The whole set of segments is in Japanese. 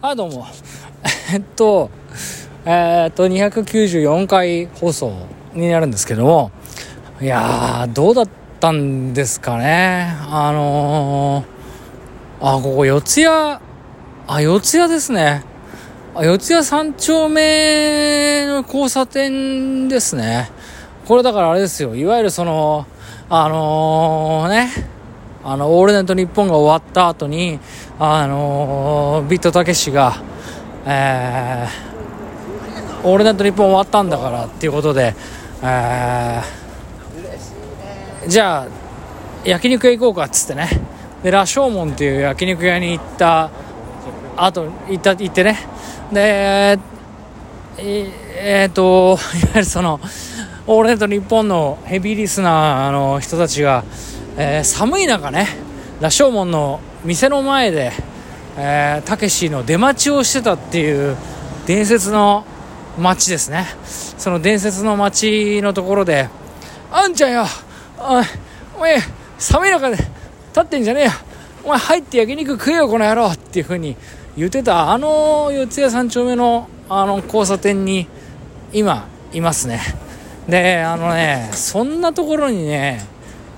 あ、どうも。えっと、えー、っと、294回放送になるんですけども、いやー、どうだったんですかね。あのー、あ、ここ四谷、あ、四谷ですね。あ、四谷三丁目の交差点ですね。これだからあれですよ。いわゆるその、あのー、ね、あの、オールナイトニッポンが終わった後に、あのー、ビットたけしが、えー、オールナイトニッポン終わったんだからっていうことで、えー、じゃあ、焼肉屋行こうかっつってね。で、羅生門っていう焼肉屋に行った後、行った、行ってね。で、えー、っと、いわゆるその、オールナイトニッポンのヘビーリスナーの人たちが、えー、寒い中ね、羅生門の店の前で、たけしの出待ちをしてたっていう伝説の街ですね。その伝説の街のところで、あんちゃんよ、おいお前、寒い中で立ってんじゃねえよ。お前入って焼肉食えよ、この野郎っていう風に言ってた、あの四谷三丁目のあの交差点に今いますね。で、あのね、そんなところにね、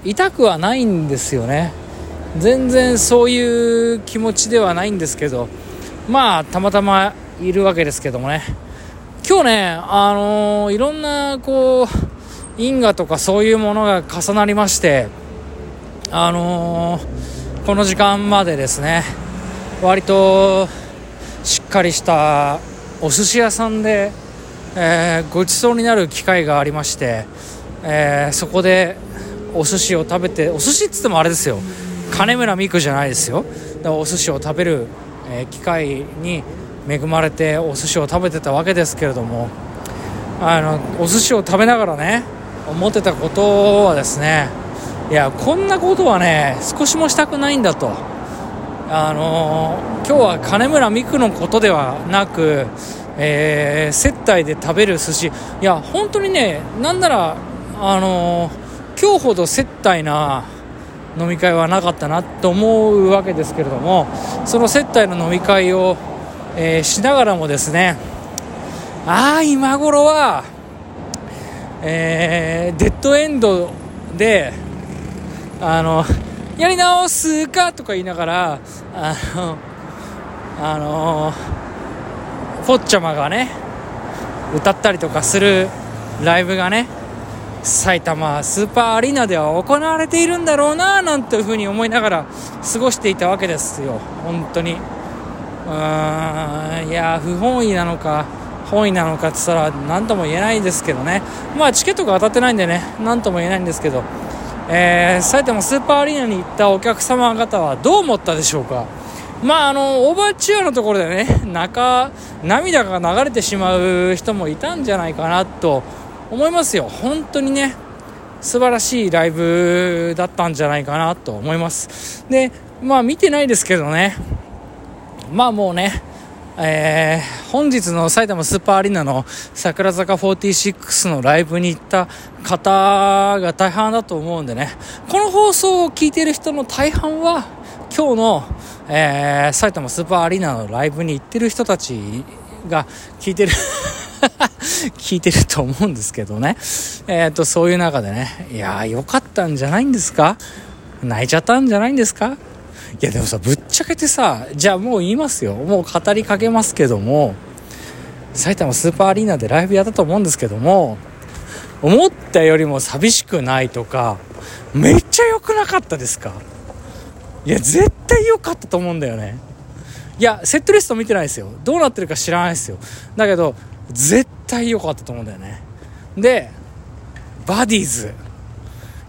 痛くはないんですよね。全然そういう気持ちではないんですけど、まあ、たまたまいるわけですけどもね。今日ね、あのー、いろんな、こう、因果とかそういうものが重なりまして、あのー、この時間までですね、割としっかりしたお寿司屋さんで、えー、ごちそうになる機会がありまして、えー、そこでお寿司を食べてお寿司っつってもあれですよ金村美久じゃないですよ。だからお寿司を食べる、えー、機会に恵まれてお寿司を食べてたわけですけれども。あのお寿司を食べながらね思ってたことはですねいやこんなことはね少しもしたくないんだと。あのー、今日は金村美久のことではなくえー、接待で食べる寿司。いや本当にねなんならあのー、今日ほど接待な飲み会はなかったなと思うわけですけれどもその接待の飲み会を、えー、しながらもですねああ今頃は、えー、デッドエンドであのやり直すかとか言いながらあのあのポッチャマがね歌ったりとかするライブがね埼玉スーパーアリーナでは行われているんだろうななんていうふうに思いながら過ごしていたわけですよ。本当に。うーんいや不本意なのか本意なのかって言ったら何とも言えないですけどね。まあチケットが当たってないんでね何とも言えないんですけど、えー、埼玉スーパーアリーナに行ったお客様方はどう思ったでしょうか。まあ、あの、オーバーチュアのところでね、中、涙が流れてしまう人もいたんじゃないかなと思いますよ。本当にね、素晴らしいライブだったんじゃないかなと思います。で、まあ見てないですけどね、まあもうね、えー、本日の埼玉スーパーアリーナの桜坂46のライブに行った方が大半だと思うんでね、この放送を聞いてる人の大半は、今日の、えー、埼玉スーパーアリーナのライブに行ってる人たちが聞いてる 聞いてると思うんですけどね。えっ、ー、と、そういう中でね、いやー、よかったんじゃないんですか？泣いちゃったんじゃないんですか？いや、でもさ、ぶっちゃけてさ、じゃあもう言いますよ。もう語りかけますけども、埼玉スーパーアリーナでライブやったと思うんですけども、思ったよりも寂しくないとか、めっちゃ良くなかったですか？いや絶対良かったと思うんだよね。いやセットリスト見てないですよ。どうなってるか知らないですよ。だけど絶対良かったと思うんだよね。でバディーズ。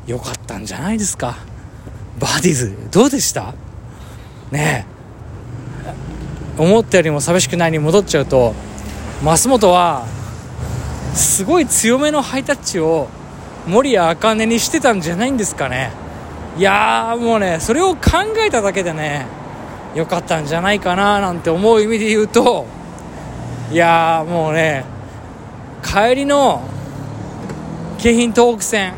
良かったんじゃないですか。バディーズどうでした？ねえ。思ったよりも寂しくないに戻っちゃうと増本はすごい強めのハイタッチを守谷茜にしてたんじゃないんですかね。いやもうねそれを考えただけでね良かったんじゃないかななんて思う意味で言うといやもうね帰りの京浜東北線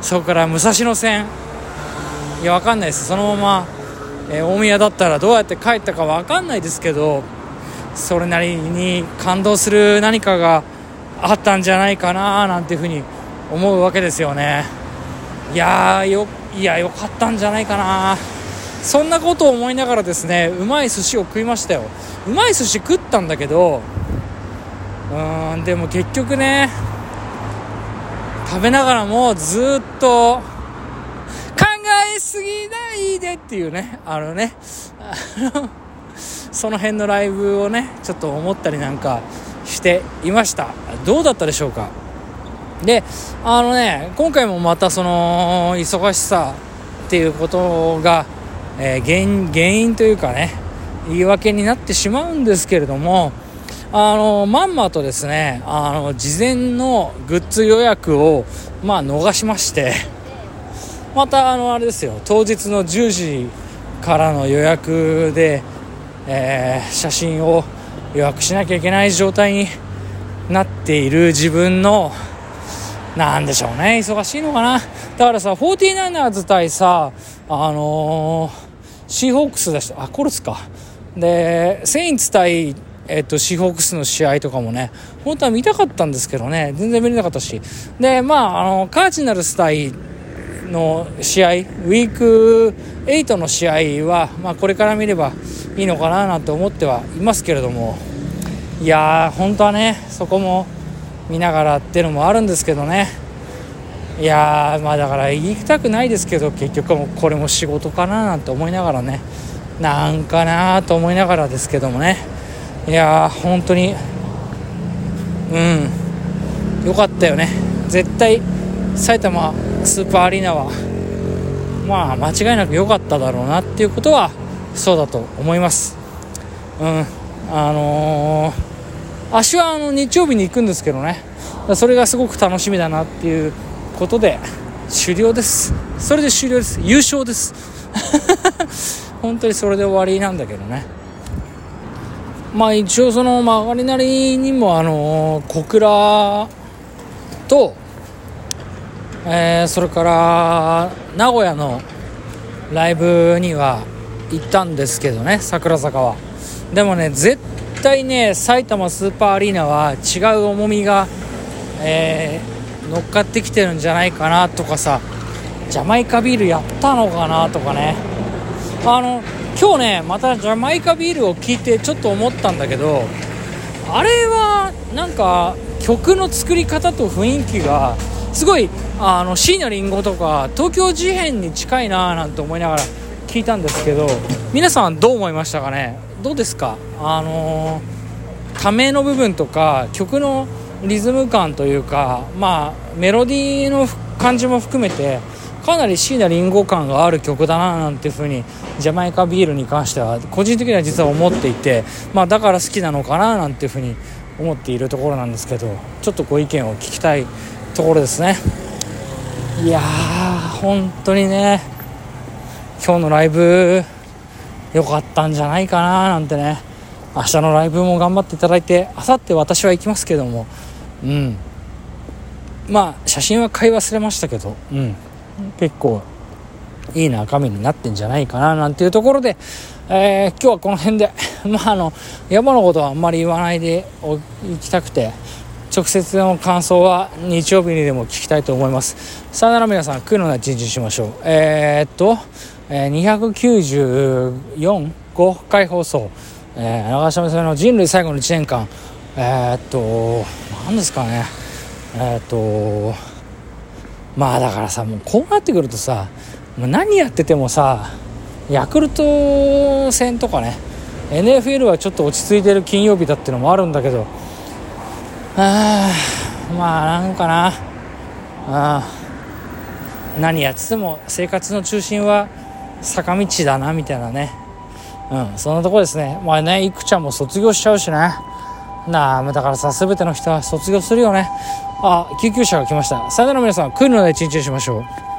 そこから武蔵野線いやわかんないですそのままえー、大宮だったらどうやって帰ったか分かんないですけどそれなりに感動する何かがあったんじゃないかななんていうふうに思うわけですよね。いやよいやよかったんじゃないかな。そんなことを思いながらですねうまい寿司を食いましたよ。うまい寿司食ったんだけどうーんでも結局ね食べながらもずっと考えすぎないでっていうねあのね その辺のライブをねちょっと思ったりなんかしていました。どうだったでしょうか？であのね今回もまたその忙しさっていうことが、えー、原因というかね言い訳になってしまうんですけれどもあのまんまとですねあの事前のグッズ予約をまあ逃しましてまたあのあれですよ当日の10時からの予約で、えー、写真を予約しなきゃいけない状態になっている自分のなんでしょうね忙しいのかな。だからさ 49ers 対さあのー、シーホークスだしあコルツか。でセインツ対えっと、シーホークスの試合とかもね、本当は見たかったんですけどね、全然見れなかったし。で、まあ、あの、カージナルス対の試合、ウィーク8の試合は、まあ、これから見ればいいのかななんて思ってはいますけれども、いやー、本当はね、そこも見ながらっていうのもあるんですけどね。いや、まあだから言いたくないですけど、結局もこれも仕事かななんて思いながらね、なんかなと思いながらですけどもね。いやー本当にうん。よかったよね。絶対埼玉スーパーアリーナはまあ間違いなく良かっただろうなっていうことはそうだと思います。うん。あのー、足はあの日曜日に行くんですけどね。それがすごく楽しみだなっていうことで終了です。それで終了です。優勝です。本当にそれで終わりなんだけどね。まあ一応その曲がりなりにもあの小倉と、えー、それから名古屋のライブには行ったんですけどね桜坂は。でもね絶対ね埼玉スーパーアリーナは違う重みが、えー、乗っかってきてるんじゃないかなとかさジャマイカビールやったのかなとかね。あの今日ねまたジャマイカビールを聴いてちょっと思ったんだけどあれはなんか曲の作り方と雰囲気がすごいあの椎名林檎とか東京事変に近いななんて思いながら聞いたんですけど皆さんどう思いましたかね？どうですか？あのー、ための部分とか曲のリズム感というかまあメロディーの感じも含めてかなり椎名林檎感がある曲だななんていう風にジャマイカビールに関しては個人的には実は思っていて、まあ、だから好きなのかななんていう風に思っているところなんですけどちょっとご意見を聞きたいところですね。いやー本当にね今日のライブ良かったんじゃないかななんてね。明日のライブも頑張っていただいてあさって私は行きますけども。うん。まあ写真は買い忘れましたけど。うん。結構いい中身になってんじゃないかななんていうところで、えー、今日はこの辺で、まあ、あの山のことはあんまり言わないでおきたくて直接の感想は日曜日にでも聞きたいと思います。さよなら皆さん悔いのない一日にしましょう。えー、っと、えー、294回放送、えー、長嶋さんの人類最後の1年間。えー、っと何ですかね。え、っとまあだからさもうこうなってくるとさもう何やっててもさヤクルト戦とかね NFL はちょっと落ち着いてる金曜日だっていうのもあるんだけどあまあなんかな。あ何やってても生活の中心は坂道だなみたいなね。うんそんなとこですね。まあねいくちゃんも卒業しちゃうしね。なあだからさ全ての人は卒業するよね。あ救急車が来ました。さよなら皆さん来るので一日にしましょう。